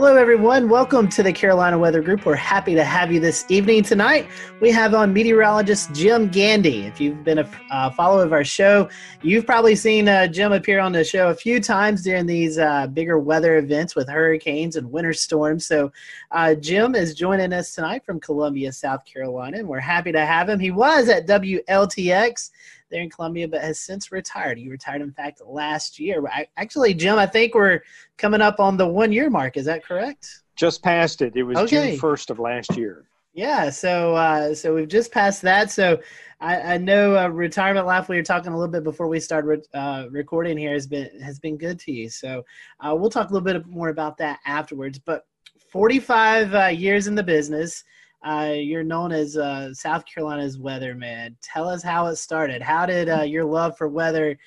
Hello, everyone. Welcome to the Carolina Weather Group. We're happy to have you this evening. Tonight, we have on meteorologist Jim Gandy. If you've been a uh, follower of our show, you've probably seen uh, Jim appear on the show a few times during these uh, bigger weather events with hurricanes and winter storms. So, uh, Jim is joining us tonight from Columbia, South Carolina, and we're happy to have him. He was at WLTX there in Columbia, but has since retired. He retired, in fact, last year. I, actually, Jim, I think we're coming up on the one year mark. Is that correct? Just passed it. It was okay. June first of last year. Yeah, so uh, so we've just passed that. So I, I know uh, retirement life. We were talking a little bit before we started uh, recording here has been has been good to you. So uh, we'll talk a little bit more about that afterwards. But 45 uh, years in the business. Uh, you're known as uh, South Carolina's weatherman. Tell us how it started. How did uh, your love for weather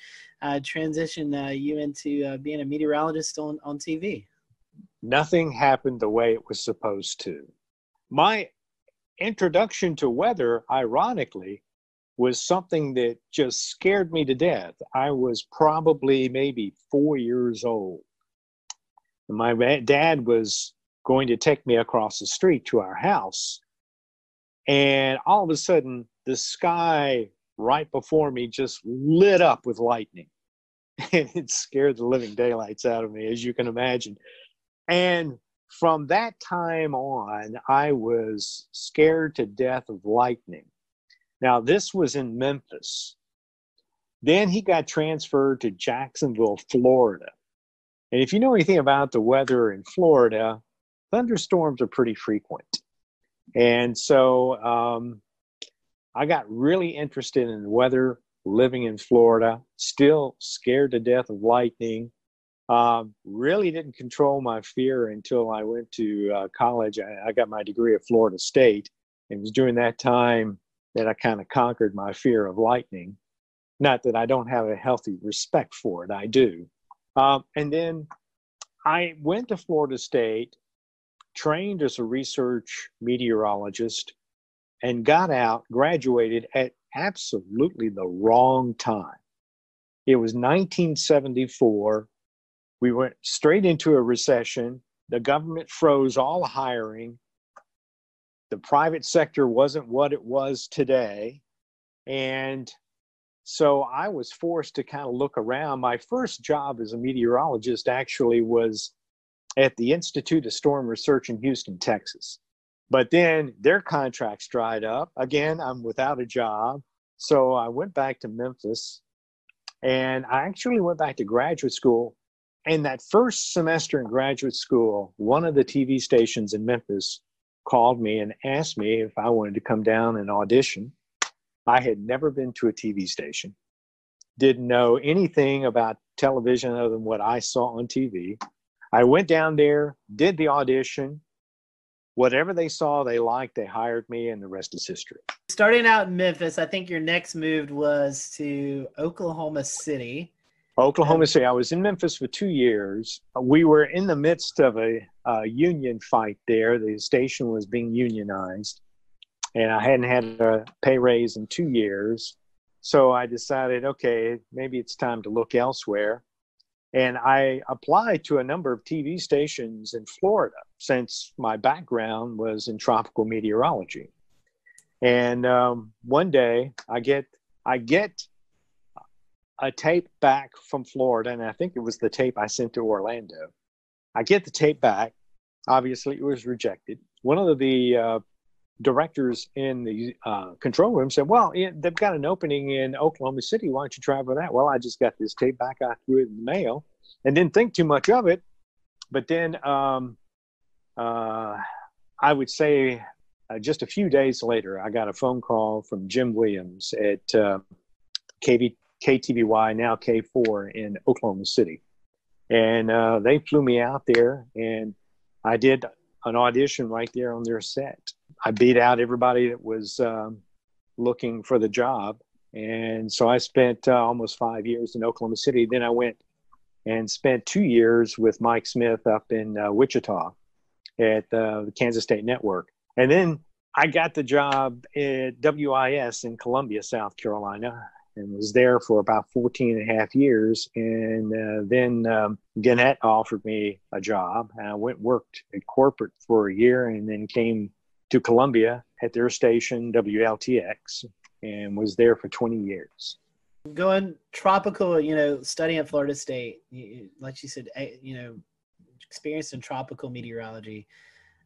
uh, transition uh, you into uh, being a meteorologist on, on TV? Nothing happened the way it was supposed to. My introduction to weather, ironically, was something that just scared me to death. I was probably maybe four years old. My dad was going to take me across the street to our house and all of a sudden the sky right before me just lit up with lightning. And it scared the living daylights out of me as you can imagine. And from that time on i was scared to death of lightning. Now this was in memphis. Then he got transferred to jacksonville florida. And if you know anything about the weather in florida thunderstorms are pretty frequent and so um, I got really interested in weather living in Florida, still scared to death of lightning. Um, really didn't control my fear until I went to uh, college. I, I, got my degree at Florida State. It was during that time that I kind of conquered my fear of lightning. Not that I don't have a healthy respect for it, I do. Um, and then I went to Florida State trained as a research meteorologist, and got out, graduated at absolutely the wrong time. It was 1974. We went straight into a recession. The government froze all hiring. The private sector wasn't what it was today. And so I was forced to kind of look around. My first job as a meteorologist actually was at the Institute of Storm Research in Houston, Texas. But then their contracts dried up. Again, I'm without a job. So I went back to Memphis and I actually went back to graduate school. And that first semester in graduate school, one of the TV stations in Memphis called me and asked me if I wanted to come down and audition. I had never been to a TV station, didn't know anything about television other than what I saw on TV. I went down there, did the audition. Whatever they saw, they liked, they hired me, and the rest is history. Starting out in Memphis, I think your next move was to Oklahoma City. Oklahoma City. I was in Memphis for two years. We were in the midst of a, a union fight there. The station was being unionized, and I hadn't had a pay raise in two years. So I decided, okay, maybe it's time to look elsewhere. And I applied to a number of TV stations in Florida since my background was in tropical meteorology. And um, one day I get I get a tape back from Florida, and I think it was the tape I sent to Orlando. I get the tape back. Obviously, it was rejected. One of the uh, directors in the uh, control room said, "Well, they've got an opening in Oklahoma City. Why don't you try for that?" Well, I just got this tape back. I threw it in the mail and didn't think too much of it. But then um, uh, I would say uh, just a few days later, I got a phone call from Jim Williams at uh, KV, KTVY, now KFOR in Oklahoma City. And uh, they flew me out there, and I did an audition right there on their set. I beat out everybody that was um, looking for the job. And so I spent uh, almost five years in Oklahoma City. Then I went and spent two years with Mike Smith up in uh, Wichita at uh, the Kansas State Network. And then I got the job at WIS in Columbia, South Carolina. And was there for about 14 and a half years. And uh, then um, Gannett offered me a job. And I went worked at corporate for a year and then came to Columbia at their station, WLTX, and was there for 20 years. Going tropical, you know, studying at Florida State, like you said, eh, you know, experience in tropical meteorology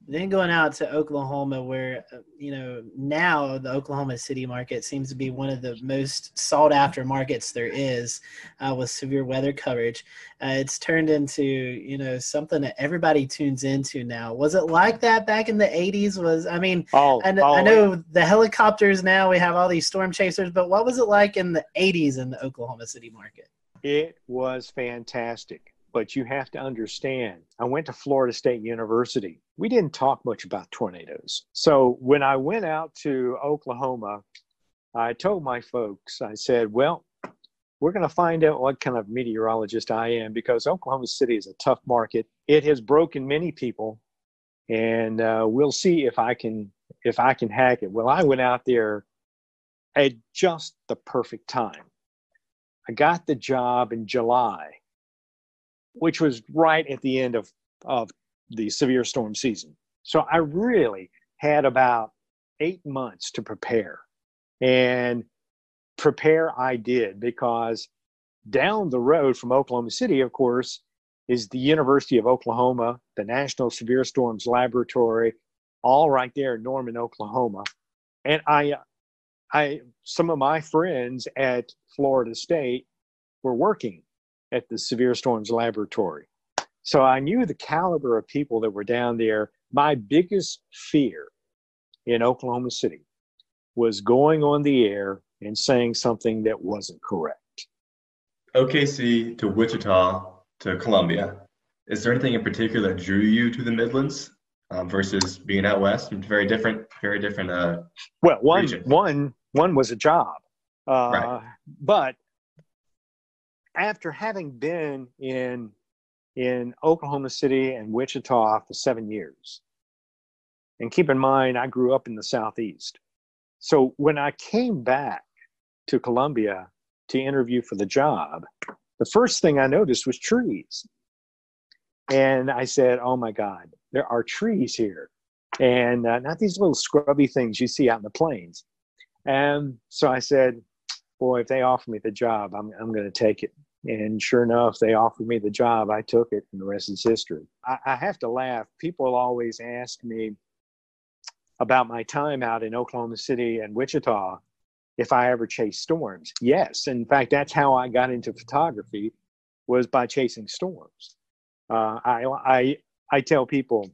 then going out to Oklahoma, where uh, you know now the Oklahoma City market seems to be one of the most sought after markets there is, uh, with severe weather coverage. Uh, it's turned into you know something that everybody tunes into now. Was it like that back in the '80s? Was I mean, oh, I, oh, I know the helicopters now we have all these storm chasers, but what was it like in the '80s in the Oklahoma City market? It was fantastic but you have to understand I went to Florida State University. We didn't talk much about tornadoes. So when I went out to Oklahoma, I told my folks, I said, well, we're going to find out what kind of meteorologist I am because Oklahoma City is a tough market. It has broken many people, and uh, we'll see if I can if I can hack it. Well, I went out there at just the perfect time. I got the job in July which was right at the end of, of the severe storm season. So I really had about eight months to prepare. And prepare I did because down the road from Oklahoma City, of course, is the University of Oklahoma, the National Severe Storms Laboratory, all right there in Norman, Oklahoma. And I, I, some of my friends at Florida State were working at the Severe Storms Laboratory. So I knew the caliber of people that were down there. My biggest fear in Oklahoma City was going on the air and saying something that wasn't correct. OKC to Wichita to Columbia. Is there anything in particular that drew you to the Midlands um, versus being out west? Very different, very different. Uh, well, one, one, one was a job, uh, right. but after having been in in Oklahoma City and Wichita for seven years, and keep in mind I grew up in the southeast, so when I came back to Columbia to interview for the job, the first thing I noticed was trees, and I said, "Oh my God, there are trees here." and uh, not these little scrubby things you see out in the plains. And so I said, boy, if they offer me the job, I'm, I'm going to take it. And sure enough, they offered me the job. I took it, and the rest is history. I, I have to laugh. People always ask me about my time out in Oklahoma City and Wichita if I ever chased storms. Yes, in fact, that's how I got into photography was by chasing storms. Uh, I, I I tell people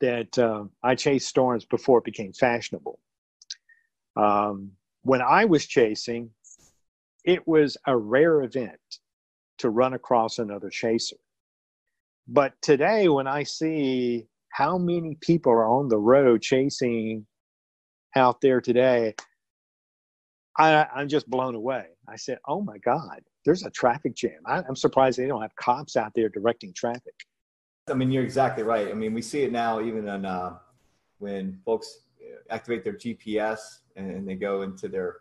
that uh, I chased storms before it became fashionable. Um, when I was chasing, it was a rare event to run across another chaser. But today, when I see how many people are on the road chasing out there today, I, am just blown away. I said, oh my God, there's a traffic jam. I, am surprised they don't have cops out there directing traffic. I mean, you're exactly right. I mean, we see it now even uh, when folks activate their GPS and they go into their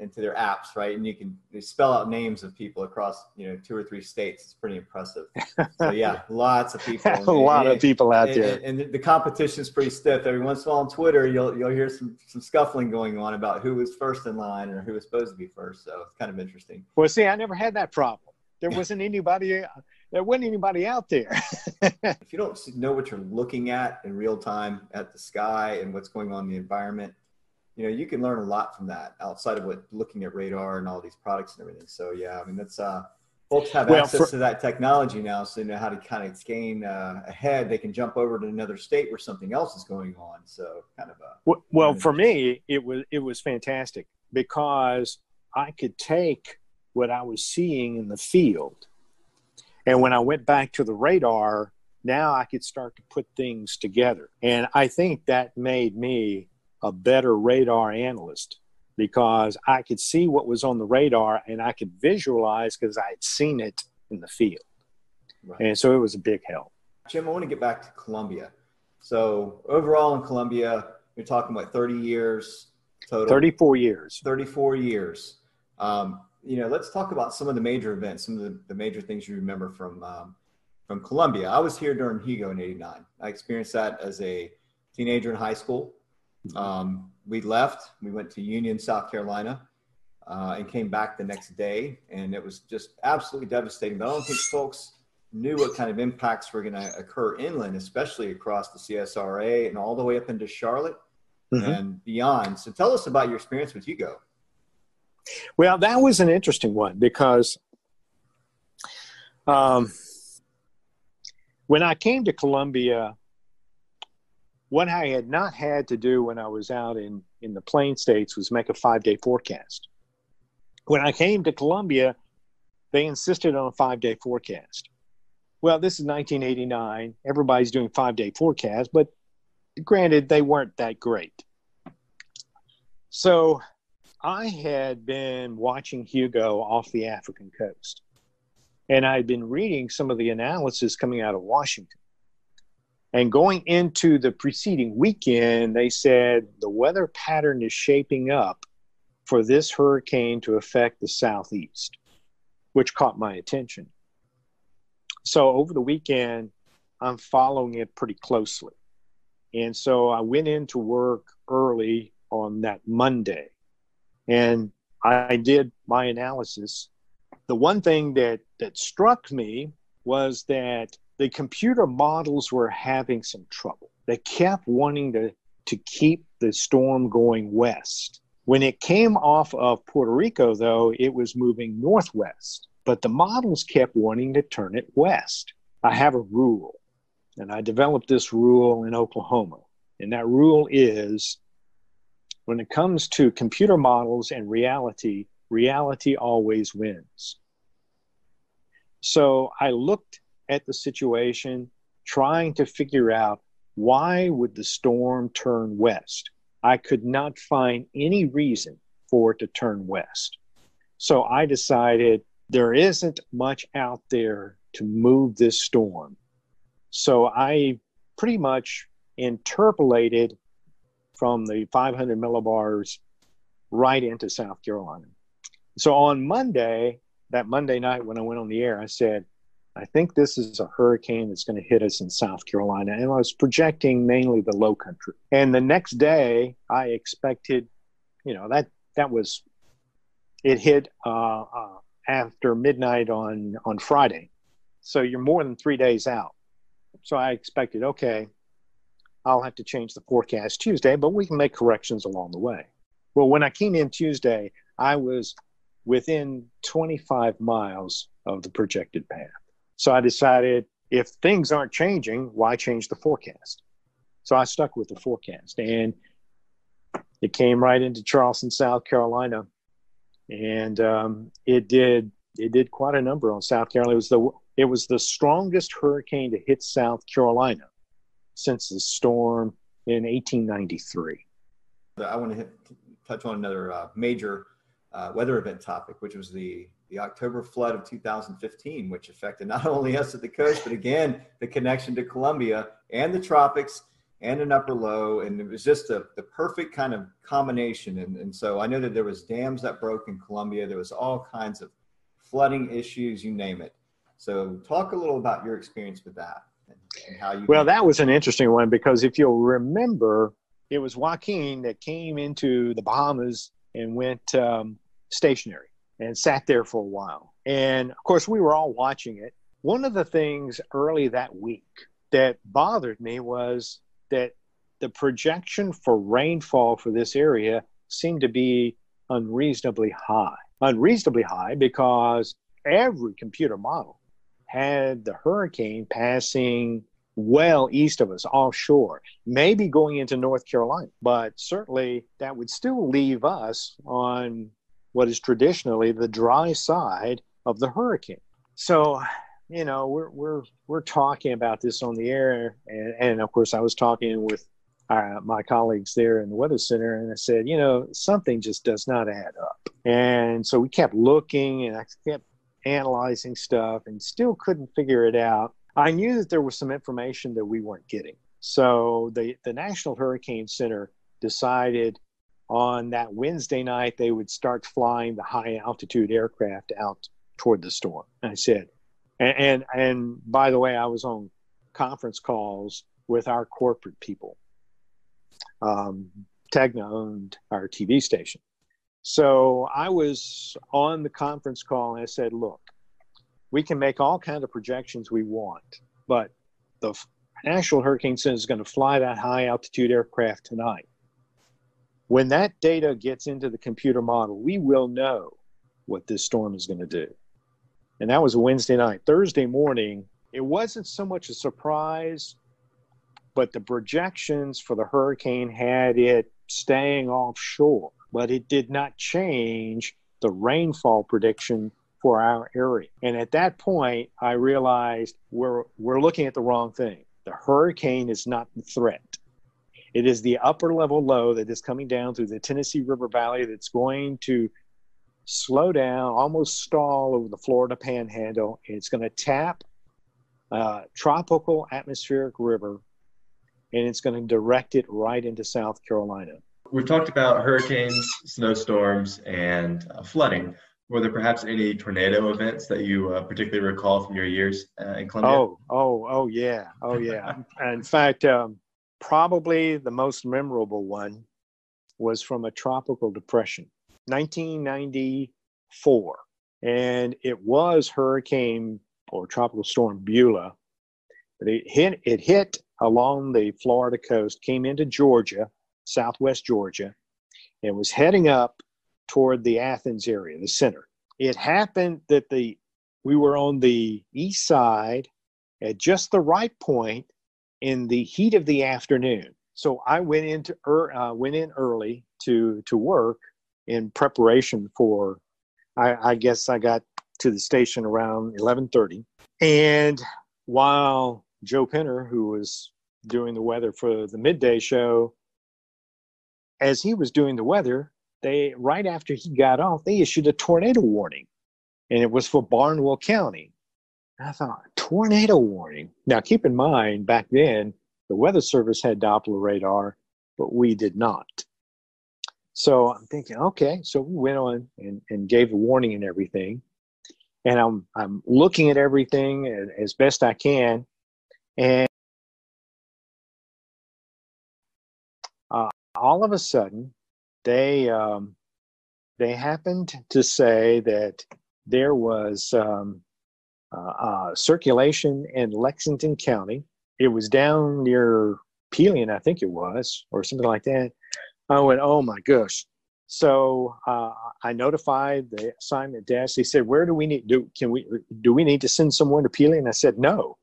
into their apps, right? And you can spell out names of people across, you know, two or three states. It's pretty impressive. So yeah, lots of people. a lot and, of people out and, there. And, and the competition is pretty stiff. Every once in a while on Twitter, you'll you'll hear some some scuffling going on about who was first in line or who was supposed to be first. So it's kind of interesting. Well, see, I never had that problem. There wasn't anybody. There wasn't anybody out there. if you don't know what you're looking at in real time at the sky and what's going on in the environment, you know you can learn a lot from that outside of what looking at radar and all these products and everything. So yeah i mean that's uh folks have well, access for, to that technology now so they know how to kind of gain uh, ahead. They can jump over to another state where something else is going on. So kind of a well, well for me it was it was fantastic because i could take what i was seeing in the field. And when i went back to the radar now i could start to put things together. And i think that made me a better radar analyst because I could see what was on the radar and I could visualize because I had seen it in the field. Right. And so it was a big help. Jim, I want to get back to Columbia. So overall in Columbia, you're talking about 30 years total. 34 years. 34 years. Um, you know, let's talk about some of the major events, some of the, the major things you remember from um, from Columbia. I was here during Hugo in '89. I experienced that as a teenager in high school. Um, we left. We went to Union, South Carolina, uh, and came back the next day, and it was just absolutely devastating. But I don't think folks knew what kind of impacts were going to occur inland, especially across the CSRA and all the way up into Charlotte mm-hmm. and beyond. So, tell us about your experience with Hugo. Well, that was an interesting one because um, when I came to Columbia, what I had not had to do when I was out in, in the plain states was make a five day forecast. When I came to Columbia, they insisted on a five day forecast. Well, this is 1989. Everybody's doing five day forecasts, but granted, they weren't that great. So I had been watching Hugo off the African coast, and I had been reading some of the analysis coming out of Washington. And going into the preceding weekend, they said the weather pattern is shaping up for this hurricane to affect the southeast, which caught my attention. So over the weekend, I'm following it pretty closely. And so I went into work early on that Monday and I did my analysis. The one thing that, that struck me was that the computer models were having some trouble. They kept wanting to, to keep the storm going west. When it came off of Puerto Rico, though, it was moving northwest, but the models kept wanting to turn it west. I have a rule, and I developed this rule in Oklahoma. And that rule is when it comes to computer models and reality, reality always wins. So I looked at the situation, trying to figure out why would the storm turn west. I could not find any reason for it to turn west. So I decided there isn't much out there to move this storm. So I pretty much interpolated from the 500 millibars right into South Carolina. So on Monday, that Monday night when I went on the air, I said, I think this is a hurricane that's going to hit us in South Carolina. And I was projecting mainly the low country. And the next day, I expected, you know, that that was, it hit uh, uh, after midnight on, on Friday. So you're more than three days out. So I expected, okay, I'll have to change the forecast Tuesday, but we can make corrections along the way. Well, when I came in Tuesday, I was within 25 miles of the projected path. So I decided if things aren't changing, why change the forecast? So I stuck with the forecast and it came right into Charleston, South Carolina. And um, it did it did quite a number on South Carolina. It was the it was the strongest hurricane to hit South Carolina since the storm in 1893. I want to hit, touch on another uh, major uh, weather event topic, which was the the October flood of 2015, which affected not only us at the coast, but again the connection to Columbia and the tropics and an upper low, and it was just a, the perfect kind of combination. And, and so I know that there was dams that broke in Columbia. There was all kinds of flooding issues, you name it. So talk a little about your experience with that and how you. Well, that was an interesting one because if you'll remember, it was Joaquin that came into the Bahamas and went um, stationary and sat there for a while. And of course, we were all watching it. One of the things early that week that bothered me was that the projection for rainfall for this area seemed to be unreasonably high. Unreasonably high because every computer model had the hurricane passing well east of us offshore, maybe going into North Carolina, but certainly that would still leave us on what is traditionally the dry side of the hurricane. So, you know, we're we're we're talking about this on the air, and, and of course, I was talking with uh, my colleagues there in the weather center, and I said, you know, something just does not add up. And so we kept looking, and I kept analyzing stuff and still couldn't figure it out. I knew that there was some information that we weren't getting. So the, the National Hurricane Center decided on that Wednesday night, they would start flying the high altitude aircraft out toward the storm. I said, and, and, and by the way, I was on conference calls with our corporate people. Um, Tegna owned our TV station. So I was on the conference call and I said, look, we can make all kind of projections we want, but the National Hurricane Center is going to fly that high altitude aircraft tonight. When that data gets into the computer model, we will know what this storm is going to do. And that was a Wednesday night. Thursday morning, it wasn't so much a surprise, but the projections for the hurricane had it staying offshore, but it did not change the rainfall prediction for our area. And at that point, I realized we're, we're looking at the wrong thing. The hurricane is not the threat. It is the upper level low that is coming down through the Tennessee River Valley that's going to slow down, almost stall over the Florida panhandle. And it's going to tap uh, tropical atmospheric river and it's going to direct it right into South Carolina. We've talked about hurricanes, snowstorms, and uh, flooding. Were there perhaps any tornado events that you uh, particularly recall from your years uh, in Columbia? Oh, oh, oh, yeah, oh, yeah. in fact, um, probably the most memorable one was from a tropical depression, 1994, and it was Hurricane or Tropical Storm Beulah. But it hit, it hit along the Florida coast, came into Georgia, southwest Georgia, and was heading up toward the Athens area, the center. It happened that the we were on the east side at just the right point in the heat of the afternoon. So I went into uh, went in early to to work in preparation for. I, I guess I got to the station around eleven thirty, and while Joe Penner, who was doing the weather for the midday show, as he was doing the weather, they right after he got off, they issued a tornado warning, and it was for Barnwell County. And I thought, tornado warning. Now, keep in mind, back then, the Weather Service had Doppler radar, but we did not. So I'm thinking, okay, so we went on and, and gave a warning and everything. And I'm I'm looking at everything as best I can, and uh, all of a sudden, they um, they happened to say that there was um, uh, uh, circulation in Lexington County. It was down near Pelion, I think it was, or something like that. I went, oh my gosh. So uh, I notified the assignment desk. They said, "Where do we need? Do can we? Do we need to send someone to Pelion?" I said, "No,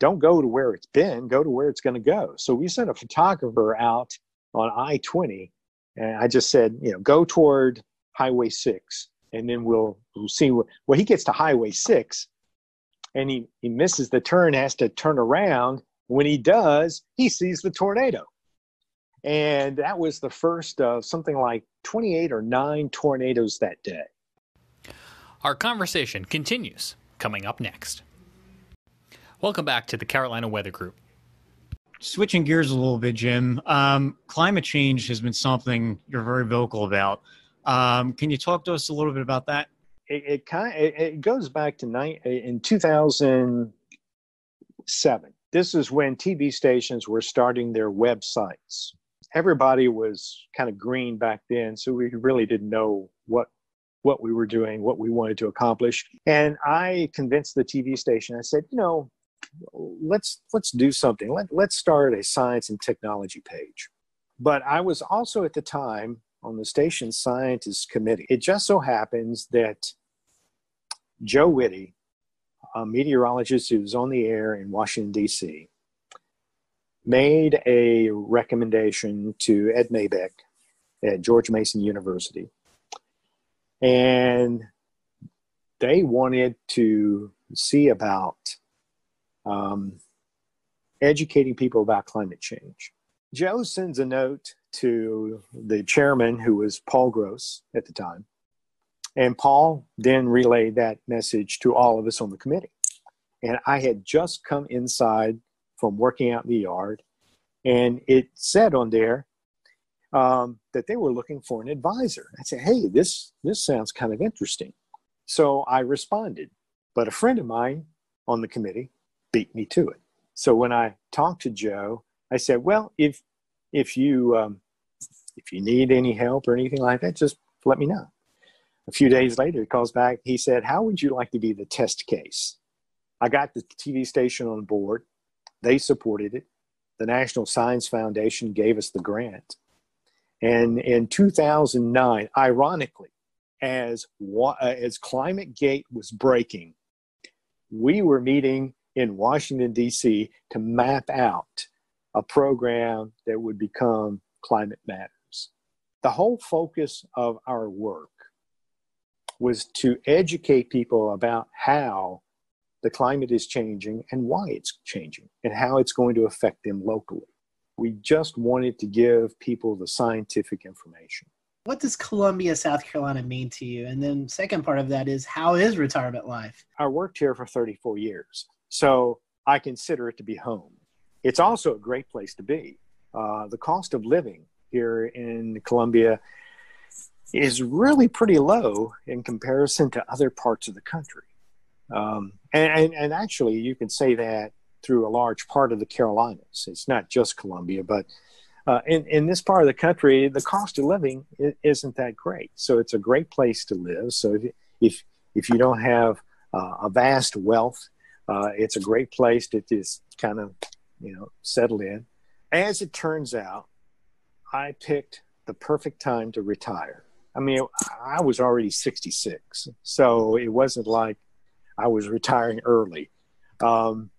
don't go to where it's been. Go to where it's going to go." So we sent a photographer out on I twenty and I just said, you know, go toward Highway 6, and then we'll, we'll see. Where, well, he gets to Highway 6, and he, he misses the turn, has to turn around. When he does, he sees the tornado. And that was the first of something like 28 or 9 tornadoes that day. Our conversation continues coming up next. Welcome back to the Carolina Weather Group switching gears a little bit, Jim, um, climate change has been something you're very vocal about. Um, can you talk to us a little bit about that? It, it kind of, it, it, goes back to ni- in 2007. This is when TV stations were starting their websites. Everybody was kind of green back then, so we really didn't know what what we were doing, what we wanted to accomplish. And I convinced the TV station. I said, you know, let's let's do something. Let, let's start a science and technology page. But I was also at the time on the station scientists committee. It just so happens that Joe Witte, a meteorologist who was on the air in Washington D.C., made a recommendation to Ed Maibach at George Mason University, and they wanted to see about um, educating people about climate change. Joe sends a note to the chairman, who was Paul Gross at the time. And Paul then relayed that message to all of us on the committee. And I had just come inside from working out in the yard, and it said on there, um, that they were looking for an advisor. I said, "Hey, this this sounds kind of interesting." So I responded, but a friend of mine on the committee beat me to it. So when I talked to Joe, I said, "Well, if if you um, if you need any help or anything like that, just let me know." A few days later, he calls back. He said, "How would you like to be the test case?" I got the TV station on board. They supported it. The National Science Foundation gave us the grant. And in 2009, ironically, as uh, as Climate Gate was breaking, we were meeting in Washington D.C. to map out a program that would become Climate Matters. The whole focus of our work was to educate people about how the climate is changing and why it's changing and how it's going to affect them locally. We just wanted to give people the scientific information. What does Columbia, South Carolina mean to you? And then, second part of that is how is retirement life? I worked here for 34 years, so I consider it to be home. It's also a great place to be. Uh, the cost of living here in Columbia is really pretty low in comparison to other parts of the country. Um, and, and, and, actually, you can say that through a large part of the Carolinas. It's not just Columbia, but uh, in, in this part of the country, the cost of living isn't that great. So it's a great place to live. So if, if, if you don't have uh, a vast wealth, uh, it's a great place to just kind of, you know, settle in. As it turns out, I picked the perfect time to retire. I mean, I was already 66, so it wasn't like I was retiring early. Um,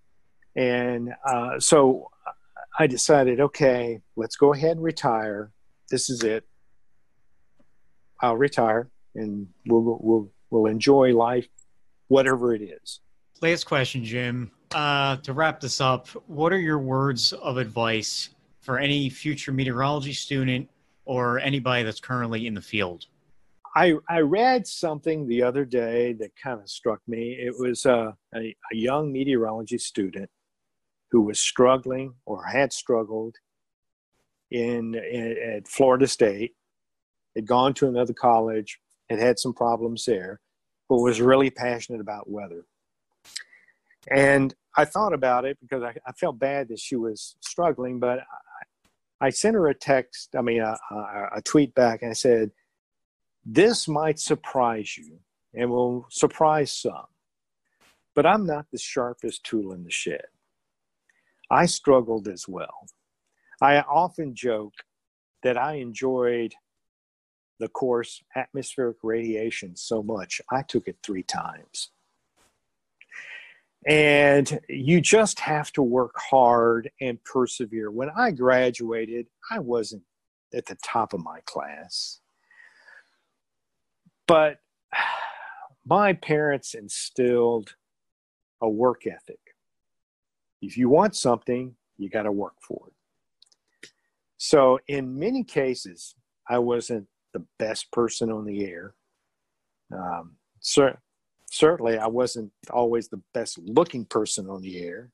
and uh, so I decided, okay, let's go ahead and retire. This is it. I'll retire and we'll, we'll, we'll enjoy life, whatever it is. Last question, Jim. Uh, to wrap this up, what are your words of advice for any future meteorology student or anybody that's currently in the field? I, I read something the other day that kind of struck me. It was a, a, a young meteorology student who was struggling or had struggled in, in, at Florida State, had gone to another college, had had some problems there, but was really passionate about weather. And I thought about it because I, I felt bad that she was struggling, but I, sent her a text, I mean, a, a, a tweet back, and I said, this might surprise you and will surprise some, but I'm not the sharpest tool in the shed. I struggled as well. I often joke that I enjoyed the course atmospheric radiation so much, I took it three times. And you just have to work hard and persevere. When I graduated, I wasn't at the top of my class. But my parents instilled a work ethic. If you want something, you got to work for it. So, in many cases, I wasn't the best person on the air. Um, certainly, I wasn't always the best looking person on the air.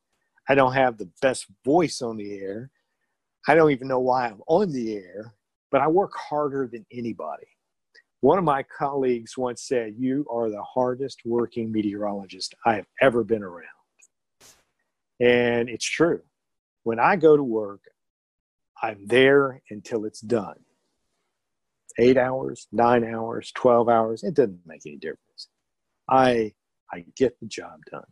I don't have the best voice on the air. I don't even know why I'm on the air, but I work harder than anybody. One of my colleagues once said, You are the hardest working meteorologist I have ever been around. And it's true. When I go to work, I'm there until it's done. Eight hours, nine hours, 12 hours, it doesn't make any difference. I, I get the job done.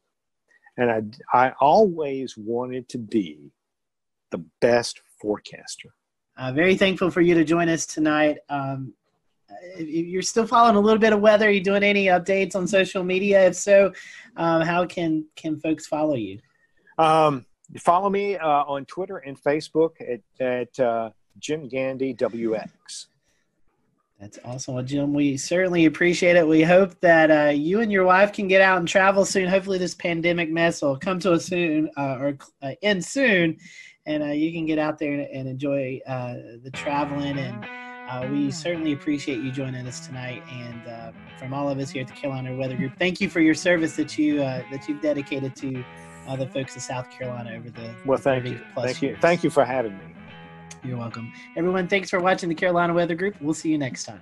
And I, I always wanted to be the best forecaster. Uh, very thankful for you to join us tonight. Um, you're still following a little bit of weather, are you doing any updates on social media? If so, um, how can can folks follow you? Um, follow me uh, on Twitter and Facebook at, at uh, Jim Gandy WX. That's awesome. Well, Jim, we certainly appreciate it. We hope that uh, you and your wife can get out and travel soon. Hopefully, this pandemic mess will come to us soon uh, or uh, end soon, and uh, you can get out there and, and enjoy uh, the traveling and uh, we certainly appreciate you joining us tonight, and uh, from all of us here at the Carolina Weather Group, thank you for your service that you uh, that you've dedicated to uh, the folks of South Carolina over the well. Thank you. Thank you. Thank you for having me. You're welcome. Everyone, thanks for watching the Carolina Weather Group. We'll see you next time.